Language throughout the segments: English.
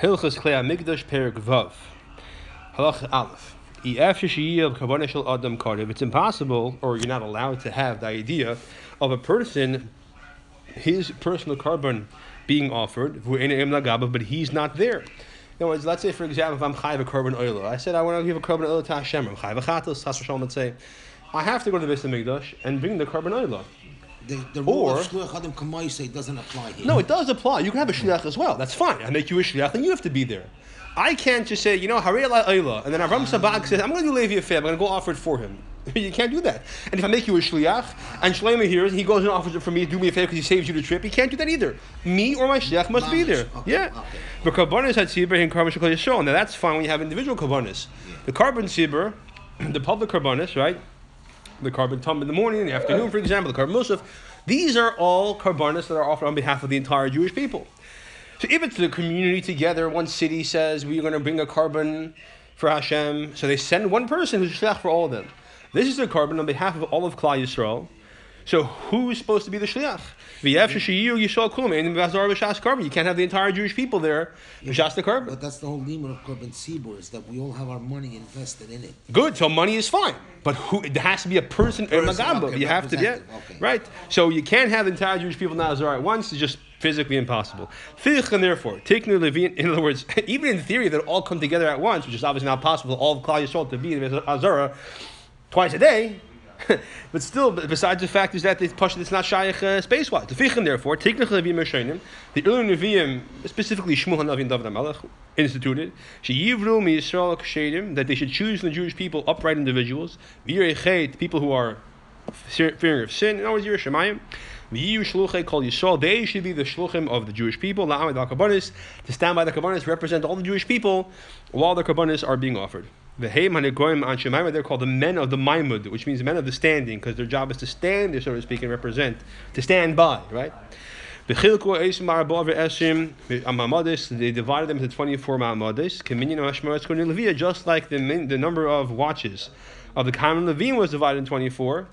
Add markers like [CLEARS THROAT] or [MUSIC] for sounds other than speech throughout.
Hilchas Klei Hamikdash Perik Vav. Halach Aleph. If it's impossible, or you're not allowed to have the idea of a person, his personal korban being offered, but he's not there. In other words, let's say, for example, if I'm chayiv a korban oil, I said I want to give a korban oil to Hashem. I'm chayiv a chatos, let's say, I have to go to the Beis Hamikdash and bring the korban oil. The, the rule or, of shliach adam kamaise doesn't apply here. No, it does apply. You can have a shliach as well. That's fine. I make you a shliach, and you have to be there. I can't just say, you know, Harei Ayla, and then Avram Sabag says, I'm going to do Levi a favor, I'm going to go offer it for him. [LAUGHS] you can't do that. And if I make you a shliach, and Shlomo hears, he goes and offers it for me, do me a favor because he saves you the trip, he can't do that either. Me or my shliach must be there. Okay, yeah. okay. But karbanis had sibur and korban shakal yisrael. Now that's fine when you have individual karbanis. Yeah. The korban sibur, [CLEARS THROAT] the public karbanis, right? The korban tum in the morning, in the afternoon, for example, the korban musaf. These are all karbanis that are offered on behalf of the entire Jewish people. So if it's the community together, one city says we're going to bring a korban for Hashem, so they send one person who's shliach for all of them. This is the korban on behalf of all of Klal Yisrael. So who's supposed to be the shliach? Mhm. You can't have the entire Jewish people there. Just the korban. But that's the whole limit of Korban Tzibur is that we all have our money invested in it. Good. So money is fine, but who? It has to be a person. Person, okay, you have to be yeah, okay. right. So you can't have the entire Jewish people Nazar at once. It's just physically impossible. Fich and therefore taking the Levine. In other words, [LAUGHS] even in theory, they all come together at once, which is obviously not possible. for All of Klal Yisrael to be in Azara twice a day. [LAUGHS] but still, besides the fact is that the pasha it's not shaykh uh, space wise. The fichin therefore, technical Nevi'im Rishonim, the early Nevi'im, specifically Shmuel Hanavi and David HaMelech, instituted sheyivru Yisrael kshedim that they should choose from the Jewish people upright individuals, v'yirei people who are fearing of sin, and Yirei Shemayim. V'yiyu shluchei kol Yisrael, they should be the shluchim of the Jewish people, la'amid al-kabbanis, to stand by the kabbanis, represent all the Jewish people while the kabbanis are being offered. They're called the men of the Maimud, which means men of the standing, because their job is to stand there, so to speak, and represent, to stand by, right? They divided them into 24 Ma'amadis, just like the, the number of watches of the Kaman Levine was divided in 24.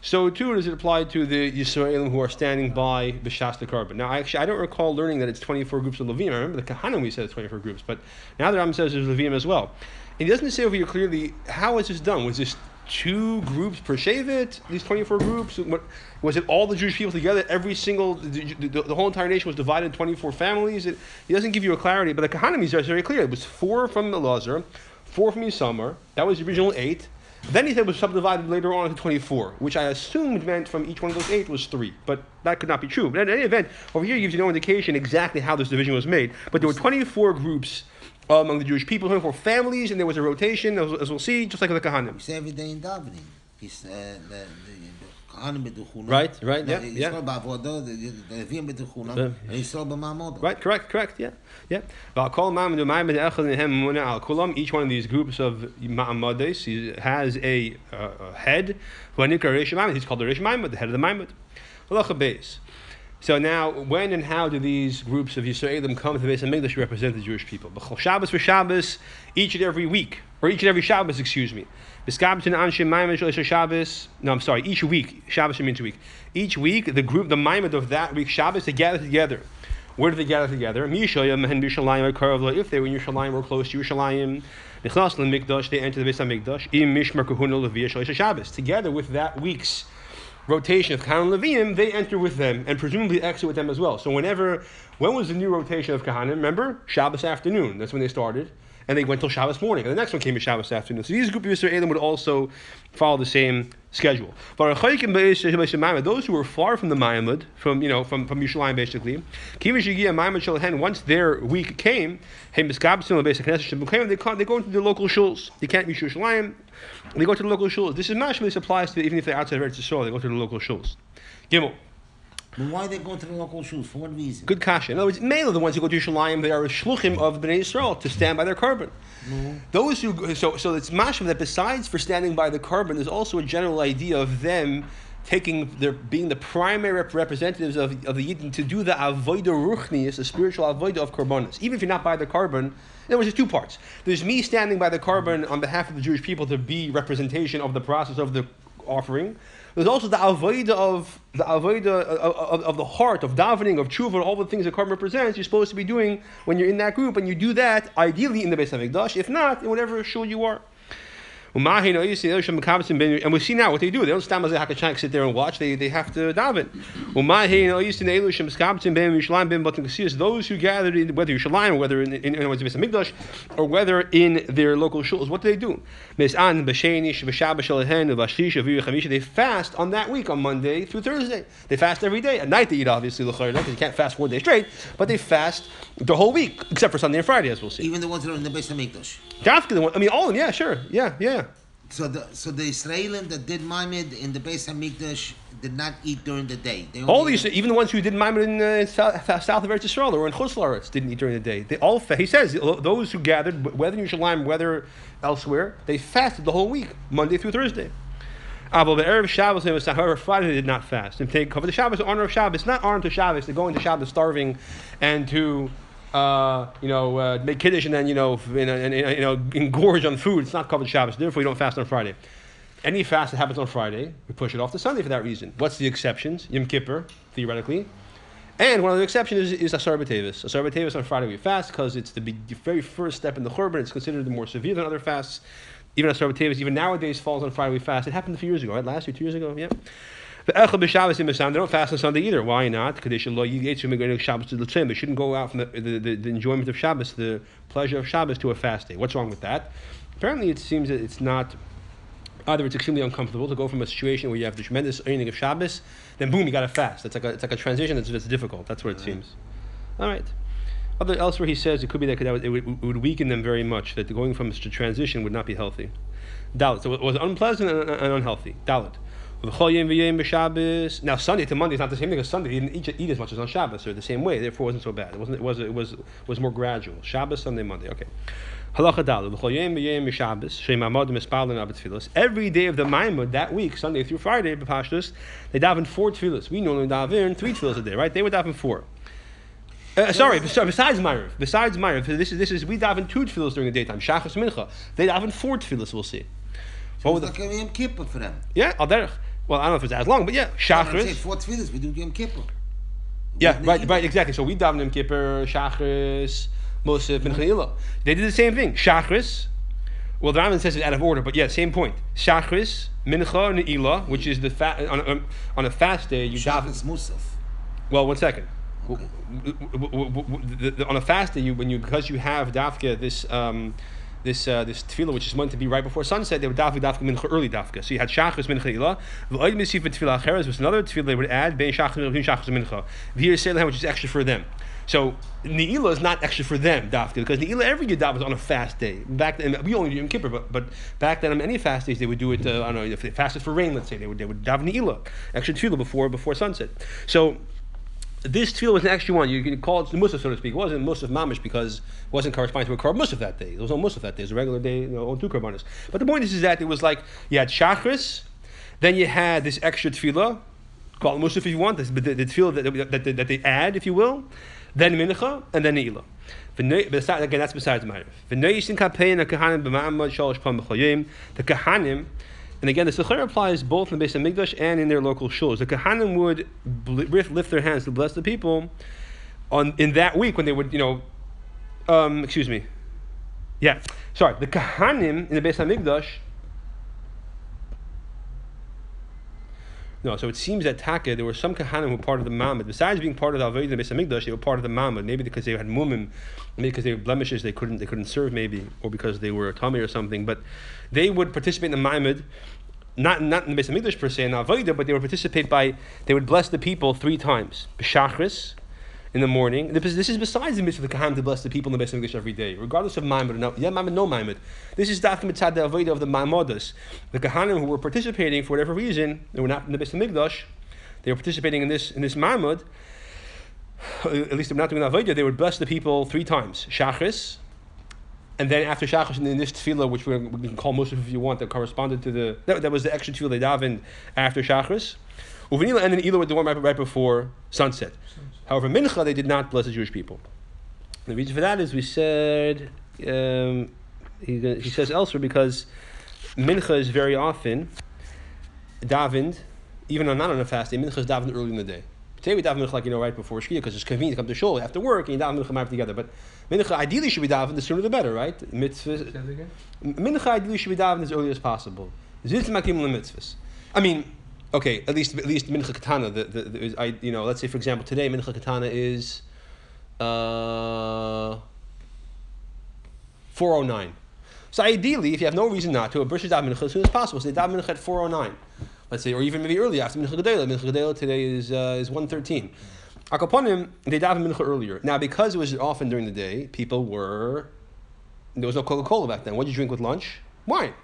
So too does it apply to the Yisraelim who are standing by B'shas the korban. Now, actually I don't recall learning that it's 24 groups of Levim. I remember the Kahanim we said it's 24 groups, but now the Ram says there's Levim as well. He doesn't say over here clearly how was this done. Was this two groups per Shavit? These 24 groups? What, was it all the Jewish people together? Every single, the, the, the whole entire nation was divided in 24 families? It, he doesn't give you a clarity, but the Kahanim is very clear. It was four from Elazar, four from Yisamar. That was the original eight. Then he said it was subdivided later on into 24, which I assumed meant from each one of those eight was three, but that could not be true. But in any event, over here gives you no indication exactly how this division was made. But there were 24 groups among the Jewish people, 24 families, and there was a rotation, as, as we'll see, just like the Kahanim. Every day in davening. Uh, the, the, the. Right, right, yeah, Yisrael yeah. b'avodah, the the Levim b'duchuna, Yeah. and Yisrael b'ma'amodah. Right, correct, correct, yeah, yeah. V'akol ma'amad u'ma'amad echad nehem muna al kulam. Each one of these groups of ma'amades has a, uh, a head. Who anikar. He's called the reish ma'amad, the head of the ma'amad. Halacha. So now, when and how do these groups of Yisraelim come to the Beis Hamikdash to represent the Jewish people? B'chol Shabbos for Shabbos, each and every week, or each and every Shabbos, excuse me. B'skabtin Anshe Shalisha Shabbos. No, I'm sorry. Each week, Shabbos means week. Each week, the group, the Maimon of that week, Shabbos, they gather together. Where do they gather together? If they were in Yerushalayim or close to Yerushalayim, they enter the Beis Hamikdash. Im Mishmar Kahuna Shabbos. Together with that week's rotation of Kahanim Leviim, they enter with them and presumably exit with them as well. So whenever, when was the new rotation of Kahanim? Remember? Shabbos afternoon. That's when they started. And they went till Shabbos morning. And the next one came to Shabbos afternoon. So these group of Yisraelim would also follow the same schedule. But those who were far from the Ma'amud, from you know, from, from Yerushalayim basically, once their week came, they, come, they go into the local shuls. They can't reach Yerushalayim. They go to the local shuls. This is mashma. This applies to even if they're outside of Eretz Yisrael, they go to the local shuls. Gimel. But why they go to the local shoes? For what reason? Good kasha. In other words, male the ones who go to Yerushalayim, they are shluchim of Bnei Yisrael to stand by their korban. Those who so so it's mashma that besides for standing by the korban, there's also a general idea of them taking their being the primary rep- representatives of, of the Yidden to do the avodah ruchnius, the spiritual avodah of karbonis. Even if you're not by the korban, in other words, there's two parts. There's me standing by the korban on behalf of the Jewish people to be representation of the process of the offering. There's also the avoida of the avoida of, of, of the heart of davening of tshuva, all the things that Korban represents. You're supposed to be doing when you're in that group, and you do that ideally in the Beis Hamikdash. If not, in whatever shul you are. And we see now what they do. They don't stand as a sit there and watch. They, they have to daven. Those who gathered, in, whether Yerushalayim whether in, in, in, in or whether in their local shuls, what do they do? They fast on that week, on Monday through Thursday. They fast every day. At night they eat, obviously, because you can't fast one day straight, but they fast the whole week, except for Sunday and Friday, as we'll see. Even the ones that are in the Beis Hamikdash. I mean, all of them, yeah, sure. Yeah, yeah. So the so the Israelim that did Maimed in the Beis Hamikdash did not eat during the day. All these, ate- even the ones who did Maimon in uh, south, south of Eretz Yisrael or in Chutz La'aretz didn't eat during the day. They all, he says, those who gathered, whether in Yerushalayim, whether elsewhere, they fasted the whole week, Monday through Thursday. However, Friday they did not fast. And they cover the Shabbos, honor of Shabbos, not honor to Shabbos. They go into Shabbos starving and to uh, you know, uh, make kiddush and then you know, f- and, and, and, you know, engorge on food. It's not covered Shabbos. Therefore, you don't fast on Friday. Any fast that happens on Friday, we push it off to Sunday for that reason. What's the exceptions? Yom Kippur, theoretically. And one of the exceptions is, is Asar B'Tevis. Asar B'Tevis on Friday we fast because it's the, very first step in the Churban. It's considered more severe than other fasts. Even Asar B'Tevis, even nowadays falls on Friday we fast. It happened a few years ago, right? Last year, two years ago, yeah. The Echel b'Shabbos and They don't fast on Sunday either. Why not? Kadesh lo yigetzu meganik Shabbos to the They shouldn't go out from the, the, the, the enjoyment of Shabbos, the pleasure of Shabbos, to a fast day. What's wrong with that? Apparently, it seems that it's not. Either it's extremely uncomfortable to go from a situation where you have the tremendous earning of Shabbos, then boom, you got to fast. It's like a, it's like a transition that's, that's difficult. That's what it seems. All right. Other, elsewhere, he says it could be that it would, it would weaken them very much, that going from a transition would not be healthy. Dalit. So it was unpleasant and, and unhealthy. Dalit. Now Sunday to Monday is not the same thing because Sunday he didn't eat, eat as much as on Shabbos or the same way. Therefore, it wasn't so bad. It wasn't. It was. It was. It was more gradual. Shabbos, Sunday, Monday. Okay. Halacha dalu. V'chol yom v'yom b'Shabbos shem amod mispal and tefillos. Every day of the Maimud that week, Sunday through Friday, b'Pashtus, they daven four tefillos. We normally daven three tefillos a day, right? They would daven four. Uh, sorry, sorry, besides Ma'ariv. Besides Ma'ariv. This is, this is, we daven two tefillos during the daytime. Shachas Mincha. They daven four tefillos, we'll see. So What would like a Yom Kippur for them. Yeah, al derech. Well, I don't know if it's as long, but yeah, Shachris. four tefillahs, we do Yom Kippur. Yeah, right, right, exactly. So we daven Yom Kippur, Shachris, Mosif, Mincha Ilah. They did the same thing. Shachris. Well, the Rambam says it out of order, but yeah, same point. Shachris, Mincha, and Ilah, which is the fa- on, a, on a fast day you daven. Musaf. Well, one second. Okay. W- w- w- w- the- the- on a fast day, you when you because you have dafka this um, this uh, this tefillah which is meant to be right before sunset, they would dafka dafka mincha early dafka. So you had shachris mincha ilah. V'oid misif tefillah acheres was another tefillah they would add bein shachris mincha. V'hir seilah which is extra for them. So Ne'ilah is not extra for them, dafka, because Ne'ilah every Yudaf was on a fast day. Back then, we only do Yom Kippur, but, but back then on many fast days they would do it. Uh, I don't know if they fasted for rain, let's say they would they would daven Ne'ilah, extra tefillah before before sunset. So this tefillah was an extra one. You can call it the musaf, so to speak. It wasn't musaf mamish because it wasn't corresponding to a korban musaf that day. There was no musaf that day. It was a regular day, you know, on two korbanos. But the point is, is that it was like you had shachris, then you had this extra tefillah, call it musaf if you want, this, but the, the tefillah that, that, that, that they add, if you will, then mincha, and then ne'ilah. Again, that's besides pam b'choyim. The kahanim, and again, the Sechar applies both in the Beis Hamikdash and in their local shuls. The kahanim would lift their hands to bless the people on in that week when they would, you know, um, excuse me, yeah, sorry, the kahanim in the Beis Hamikdash. No, so it seems that Taka, there were some kahanim who were part of the Mamad. Besides being part of the Avodah the Beis Hamikdash, they were part of the Mamad. Maybe because they had mumim, maybe because they were blemishes, they couldn't they couldn't serve, maybe, or because they were a tummy or something. But they would participate in the Mamad, not not in the Beis Hamikdash per se, in Avodah, but they would participate by they would bless the people three times. B'shachris, in the morning. This is, besides the mitzvah of the kahanim to bless the people in the Beis Hamikdash every day, regardless of Maimad or no. Yeah, Maimad, no Maimad. This is dafka mitzad the avodah of the Maimadas. The kahanim who were participating for whatever reason, they were not in the Beis Hamikdash. They were participating in this in this Maimad. [SIGHS] At least they're not doing the avodah. They would bless the people three times. Shachris. And then after Shachris, in this tefillah, which we we can call Musaf if you want, that corresponded to the that, that was the extra tefillah they davened after Shachris. Uvanila and then Elah would do one right, right before sunset. However, Mincha they did not bless the Jewish people. The reason for that is we said um, he, he says elsewhere because Mincha is very often davened, even on not on a fast day, mincha is davened early in the day. Today we daven mincha like you know right before shkia because it's convenient to come to shul after work and you daven mincha together. But mincha ideally should be davened the sooner the better, right? Mitzvah. Mincha ideally should be davened as early as possible. Zitz makim mitzvahs. I mean, okay, at least at least mincha katana. The, the, the, I, you know, let's say for example today mincha katana is uh, four oh nine. So ideally, if you have no reason not to, a brush is daven mincha as soon as possible. So they daven mincha at four oh nine let's say, or even maybe early after Mincha Gedela. Mincha Gedela today is uh, is one thirteen. Akaponim they daven Mincha earlier. Now because it was often during the day, people were there was no Coca Cola back then. What did you drink with lunch? Wine.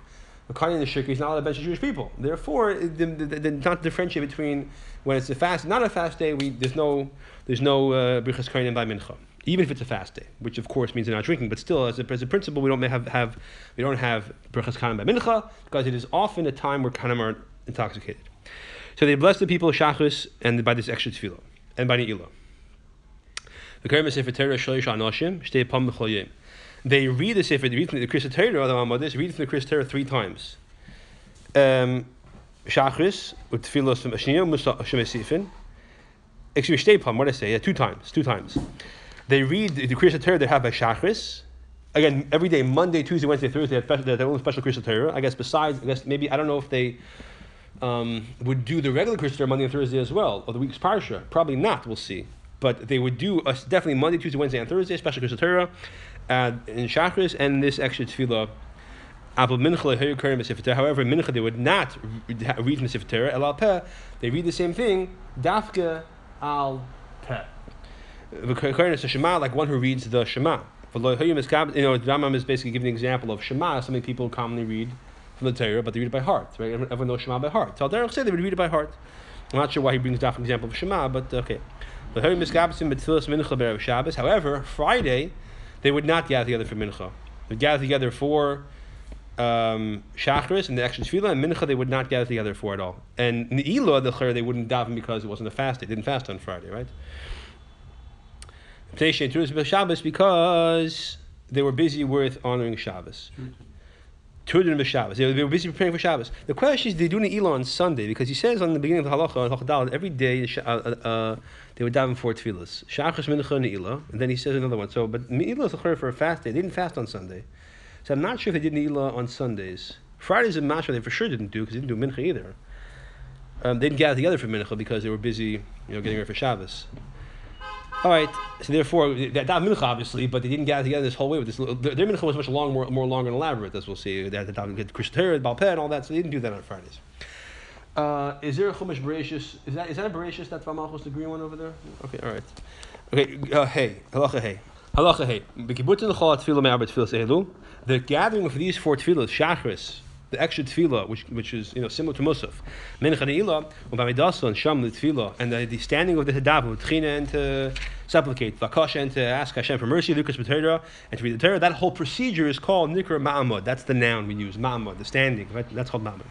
According to the is not allowed to bench Jewish people. Therefore, the, the, the, not differentiate between when it's a fast, not a fast day. We there's no there's no brichas uh, by mincha, even if it's a fast day, which of course means they're not drinking. But still, as a, as a principle, we don't have, have we don't have brichas by mincha because it is often a time where kanim are intoxicated. So they bless the people of Shachris and by this extra tefillah and by Ne'ilah. They read the Sefer, they read from the Kriyas Torah, the Mamadis, read the Kriyas Torah three times. Um, Shachris, Utfilos from Ashniya, Shemesifin. Excuse me, Shtepam, what did I say? Yeah, two times, two times. They read the Kriyas Torah they have by Shachris. Again, every day, Monday, Tuesday, Wednesday, Thursday, they have their own special Kriyas Torah. I guess besides, I guess maybe, I don't know if they um, would do the regular Kriyas Monday and Thursday as well, or the week's Parsha. Probably not, we'll see. But they would do uh, definitely Monday, Tuesday, Wednesday, and Thursday, special Kriyas Torah, uh, in Shachris, and this extra tefillah. However, mincha they would not read the Sefer Torah. El peh, they read the same thing. Dafka al peh. The Shema, like one who reads the Shema. You know, Rambam is basically giving an example of Shema, something people commonly read from the Torah, but they read it by heart. Right? Everyone knows Shema by heart. So Derech say they would read it by heart. I'm not sure why he brings down an example of Shema, but okay. However, Friday, they would not gather together for Mincha. They would gather together for um, Shachris and the extra Tefillah, and Mincha they would not gather together for at all. And Ne'ilah, the Chur, they wouldn't daven because it wasn't a fast. They didn't fast on Friday, right? Shabbos because they were busy with honoring Shabbos. Tudin b'Shabbos. They were busy preparing for Shabbos. The question is, they do Ne'ilah on Sunday because he says on the beginning of the halacha every day uh, uh, uh, they would daven four tefillas. Shachas mincha Ne'ilah, and then he says another one. So, but Ne'ilah is a for a fast day. They didn't fast on Sunday, so I'm not sure if they did Ne'ilah on Sundays. Fridays and Mashra they for sure didn't do because they didn't do mincha either. Um, they didn't gather together for mincha because they were busy, you know, getting ready for Shabbos. All right. So therefore, that, that mincha obviously, but they didn't gather together this whole way with this. Their, their mincha was much long, more, more longer and elaborate, as we'll see. They had to get Krishna and all that. So they didn't do that on Fridays. Uh, is there a chumash bereshis? Is that is that a bereshis that Malchus the green one over there? Okay, all right. Okay, uh, hey, halacha hey, halacha hey. The gathering of these four tefillas, shachris, the extra tefillah, which which is you know similar to musaf, mincha ne'ilah, ubamidasa and sham the tefillah, and the, standing of the hadav with china and to supplicate, vakasha and to ask Hashem for mercy, Lucas B'Torah, and to read the Torah. That whole procedure is called nikra ma'amud. That's the noun we use, ma'amud, the standing. Right? That's called ma'amud.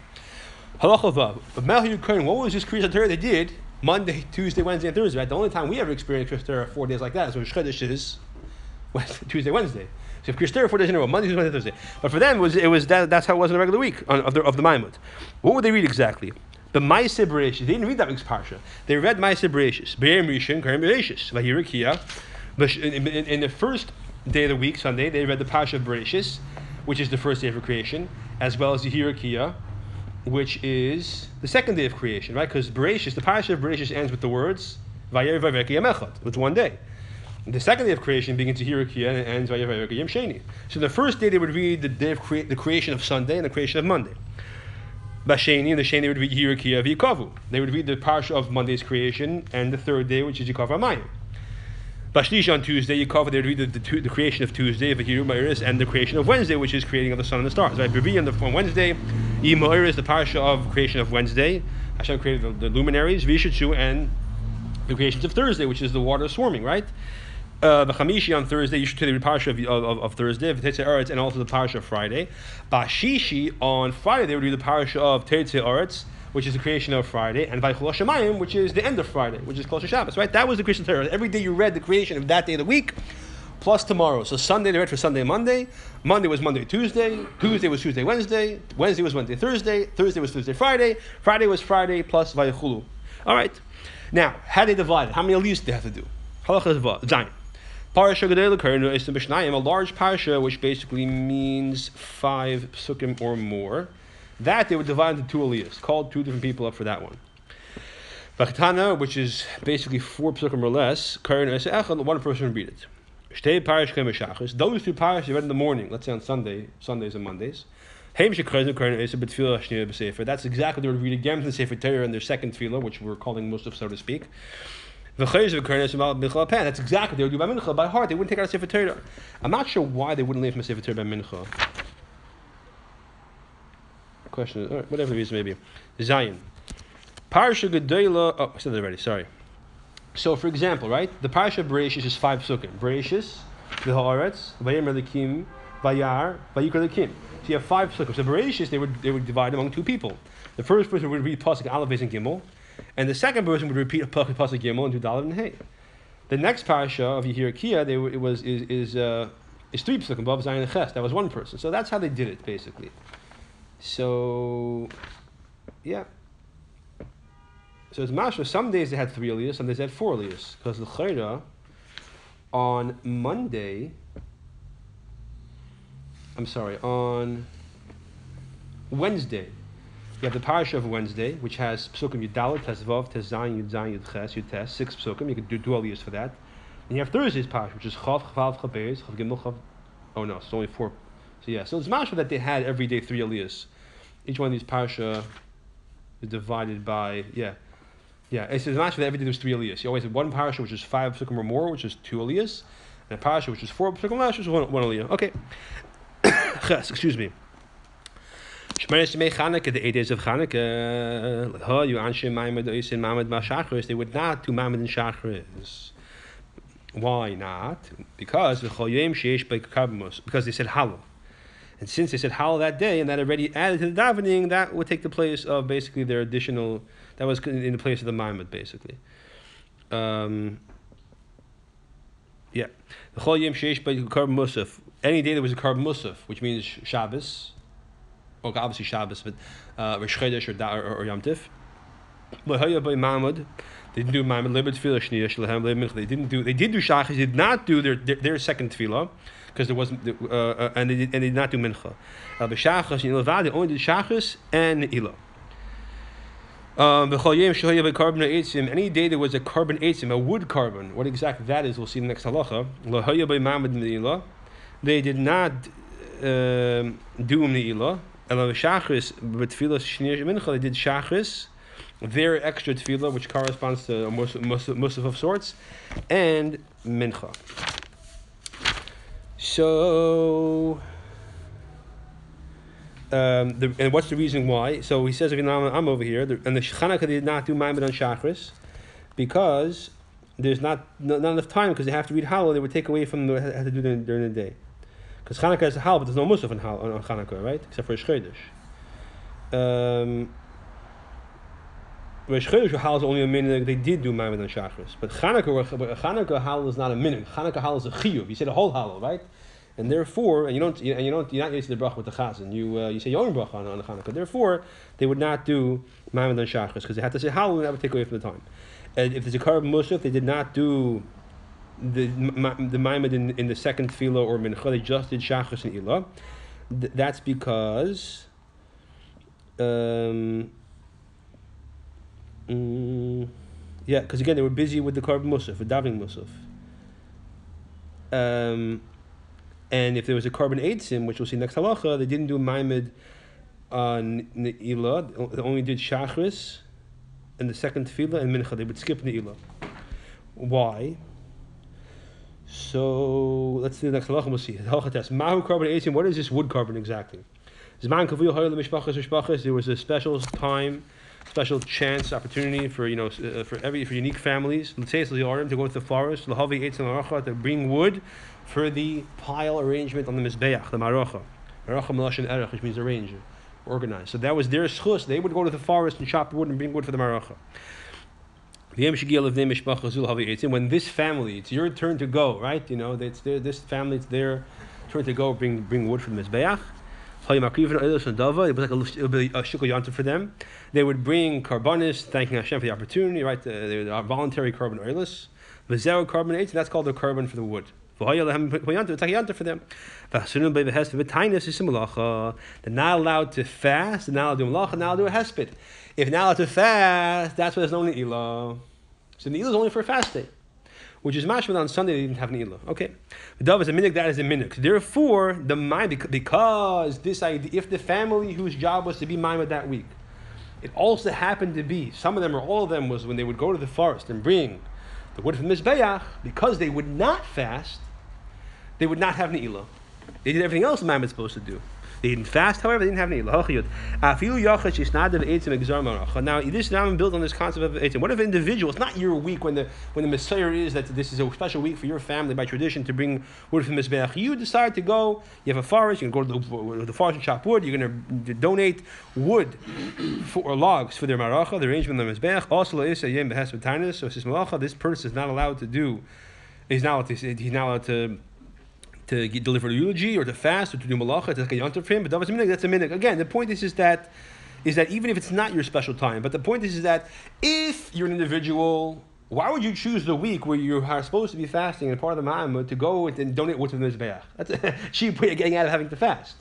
Halacha vav. What was this Kriyas Torah they did Monday, Tuesday, Wednesday, and Thursday? Right? The only time we ever experienced Kriyas Torah four days like that is when Shchedesh is Tuesday, Wednesday. So if Kriyas Torah four days in a row, Monday, Tuesday, Wednesday, Thursday. But for them, it was, it was that, that's how it was in a regular week of the, of the Maimut. What would they read exactly? The Maaseh Bereshis. They didn't read that week's parsha. They read Maaseh Bereshis. Be'em Rishon, Karim Bereshis. Vahirikia. In the first day of the week, Sunday, they read the parsha of Bereshis, which is the first day of creation, as well as the Hirikia, which is the second day of creation, right? Because Bereshis, the parsha of Bereshis ends with the words Vayer Vaveki Yamechot. It's one day. The second day of creation begins to Hirikia and ends Vaveki Yam Sheni. So the first day they would read the day of crea- the creation of Sunday and the creation of Monday. Basheni and the Sheni would read Hirikia V'Yikavu. They would read the parsha of Monday's creation and the third day, which is Yikav Amayim. Bashlish on Tuesday, Yikav, they would read the, the, the creation of Tuesday, V'Hiru Ma'iris, and the creation of Wednesday, which is creating of the sun and the stars. Right? Bevi on, the, on Wednesday, Yima'iris, the parsha of creation of Wednesday. Hashem created the, the luminaries, Vishatsu, and the creations of Thursday, which is the water swarming, right? Uh, the Chamishi on Thursday, you should take the parsha of, of, of Thursday, Tetzei Eretz, and also the parsha of Friday. Bashishi on Friday, they would read the parsha of Tetzei Eretz, which is the creation of Friday, and Vaychol Shemayim, which is the end of Friday, which is close to Shabbos, right? That was the creation of Torah. Every day you read the creation of that day of the week, plus tomorrow. So Sunday they read for Sunday, Monday. Monday was Monday, Tuesday. Tuesday was Tuesday, Wednesday. Wednesday was Wednesday, Thursday. Thursday was Thursday, Friday. Friday was Friday plus Vayachulu. All right. Now, how do they divide it? How many leaves do they have to do? Halacha Zayin. Parasha Karnu is the Mishnayim, a large parasha which basically means five psukim or more. That they would divide into two aliyahs, called two different people up for that one. Vachtana, which is basically four psukim or less, Karnu is Echad, one person read it. Shtei Parish Kemeshachis, those two parashas you read in the morning, let's say on Sunday, Sundays and Mondays. That's exactly what they would read again from the Sefer Torah in their second tefillah, which we're calling Musaf, so to speak. That's exactly what they would do by mincha by heart. They wouldn't take out a sefer Torah. I'm not sure why they wouldn't leave from a sefer Torah by mincha. Question, right, whatever the reason may be. Zion, parsha gedayla. Oh, I said that already. Sorry. So, for example, right, the parsha of Bereshis is five psukim. Bereshis, the Haaretz, Vayemer Lekim, Vayar, Vayikra Lekim. So you have five psukim. So Bereshis they would they would divide among two people. The first person would read pasuk Aleph and Gimel. And the second person would repeat a pasuk Gimel and do Dalet and Hey. The next parasha of Yehirakia, they it was is is uh, is three psukim above and Ches. That was one person. So that's how they did it basically. So, yeah. So it's mashma. Some days they had three aliyahs, some days they had four aliyahs. Because the chayra on Monday. I'm sorry on Wednesday you have the parasha of Wednesday, which has psukim Yudalit, Tezvav, Tezayin, Yudzayin, Yudches, Yutes, six psukim. You could do dual years for that. And you have Thursday's parasha, which is Chav, Chavav, Chabez, Chav Gimel, Chav. Oh no, it's only four. So yeah, so it's mashma that they had every day three aliyahs. Each one of these parasha is divided by yeah, yeah. It's mashma that every day there's three aliyahs. You always have one parasha which is five psukim or more, which is two aliyahs, and a parasha which is four psukim which is one, one aliyah. Okay, [COUGHS] excuse me. Shmeres Yemei Chanukah, the eight days of Chanukah, ha, you anshe Maimad Oisin Maimad Mashachris, they would not do Maimad and Shachris. Why not? Because the Khoyam Shesh by Karb because they said Hallel. And since they said Hallel that day, and that already added to the davening, that would take the place of basically their additional, that was in the place of the Maimad, basically. Um, yeah. Any day there was a Karb Musaf, which means Shabbos, well, obviously Shabbos, but uh, Rosh Chodesh or, or, or Yom Tif. They didn't do Shlehem They didn't do. They did do Shachis. They did not do their their, their second Tefillah because there wasn't. Uh, and they did, and they did not do Mincha. Uh, B'Shachas and Ilavad they only did Shachis and Ilah. Um, any day there was a korban eitzim, a wood carbon. What exactly that is, we'll see in the next halacha. They did not um, do Ne'ilah. Ela Shachris, but Tefillah Shnir Mincha, they did Shachris, their extra Tefillah, which corresponds to a Musaf of sorts, and Mincha. So, um, the, and what's the reason why? So he says, if know, I'm over here, and the Chanukah did not do Maimon on Shachris, because there's not, not, enough time because they have to read Hallel, they would take away from the have to do during the day. Because Chanukah is a hal, but there's no musaf on, hal, on, Chanukah, right? Except for Shchedesh. Um, Rosh Chodesh hal is only a minute they did do Maimon and Shachris. But Chanukah, Chanukah hal is not a minute. Chanukah hal is a chiyuv. You say the whole hal, right? And therefore, and you don't, and you don't, you're not used to the bracha with the chazan. You uh, you say your own bracha on, on the Chanukah. Therefore, they would not do Maimon and Shachris because they had to say hal, and that would take away from the time. And if there's a karb musaf, they did not do the the Maimad in, in the second tefillah or mincha, they just did shachas and ilah. Th- that's because um, mm, yeah, because again they were busy with the karb musaf, with davening musaf. Um, and if there was a korban sim which we'll see next halacha, they didn't do Maimad on Ne'ilah, they only did Shachris in the second tefillah and Mincha. They would skip Ne'ilah. Why? So let's do the next halacha. We'll see. Test. Mahu korban eighteen. What is this wood korban exactly? Zman. There was a special time, special chance, opportunity for you know uh, for every for unique families. To go to the forest. To bring wood for the pile arrangement on the mizbeach, the melashin erech, which means arrange, organize. So that was their schus. They would go to the forest and chop wood and bring wood for the maracha. When this family, it's your turn to go, right? You know, it's their, this family, it's their turn to go bring bring wood from the mizbeach. It was like a, be a shukal yontif for them. They would bring karbanis, thanking Hashem for the opportunity, right? Uh, they were uh, voluntary korban oilers. V'zero korban eight, that's called the korban for the wood. It's like for them. They're not allowed to fast, they're not allowed to do malacha, they're not allowed to do a hesped. If now to fast, that's why there's no ne'ilah. So ne'ilah is only for a fast day, which is mashman on Sunday they didn't have ne'ilah. Okay, the dove is a minhag, that is a minhag. Therefore, the mind because this idea, if the family whose job was to be maimed that week, it also happened to be some of them or all of them was when they would go to the forest and bring the wood from mizbeach because they would not fast, they would not have ne'ilah. They did everything else the man supposed to do. They didn't fast, however, they didn't have any lahachiyut. Now, this now built on this concept of etzim. What if an individual? It's not your week when the when the Messiah is that this is a special week for your family by tradition to bring wood from the mizbeach. You decide to go. You have a forest. You can go to the, the forest and chop wood. You're going to donate wood for or logs for their maracha, the arrangement of the mizbeach. Also, so this person is not allowed to do. He's not allowed to. He's not allowed to to deliver a eulogy or to fast or to do malacha, to take a yontif for him. But that's a minhag. That's a minhag. Again, the point is, is that is that even if it's not your special time, but the point is, is that if you're an individual, why would you choose the week where you are supposed to be fasting and part of the ma'am to go and donate what's in the mizbeach? That's a [LAUGHS] cheap way of getting out of having to fast.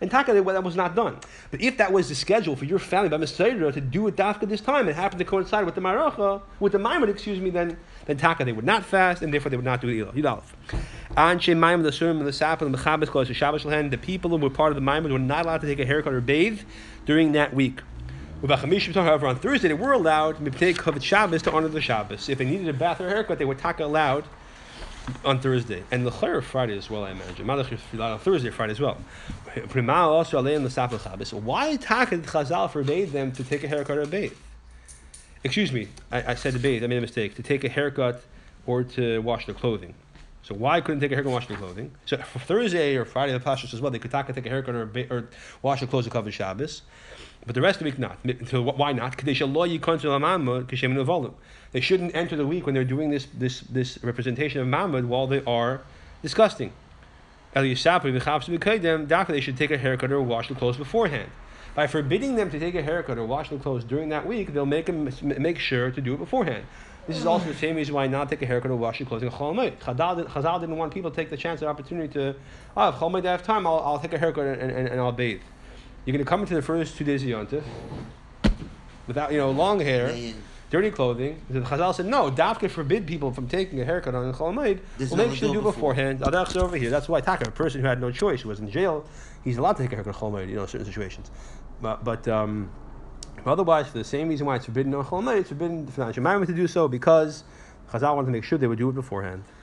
And Taka, that was not done. But if that was the schedule for your family by Messiah to do it dafka this time, it happened to coincide with the Maracha, with the Maimon, excuse me, then, then Taka, they would not fast, and therefore they would not do it either. Anshe Maimon, the Surim, the Sap, and the Mechabes, close to Shabbos the people who were part of the Maimon were not allowed to take a haircut or bathe during that week. However, on Thursday they were allowed to take Shabbos to honor the Shabbos. If they needed a bath or a haircut, they were taka allowed on Thursday, and the Chayr Friday as well, I imagine. Malach on Thursday, Friday as well. Why Taka Chazal forbade them to take a haircut or a bathe? Excuse me, I, I said to bathe. I made a mistake. To take a haircut or to wash their clothing. So why couldn't they take a haircut and wash their clothing? So for Thursday or Friday, the Pashas as well, they could take a haircut or, ba- or wash their clothes to cover Shabbos. But the rest of the week not. So why not? They shouldn't enter the week when they're doing this this this representation of Ma'amad while they are disgusting. They should take a haircut or wash the clothes beforehand. By forbidding them to take a haircut or wash the clothes during that week, they'll make them make sure to do it beforehand. This is also the same reason why not take a haircut or wash your clothes in Chol Chazal didn't want people to take the chance or opportunity to, oh, if Chol I have time, I'll, I'll take a haircut and, and, and I'll bathe. You're going to come into the first two days of Yontif without, you know, long hair, dirty clothing. The Chazal said, no, Dafka forbid people from taking a haircut on Chol Cholamayid. Well, make sure to do beforehand. Adach's over here. That's why Taka, a person who had no choice, who was in jail, he's allowed to take a haircut on Cholamayid, you know, in certain situations. But, but um, otherwise, for the same reason why it's forbidden on Cholamayid, it's forbidden for Shemaim to do so because Chazal wanted to make sure they would do it beforehand.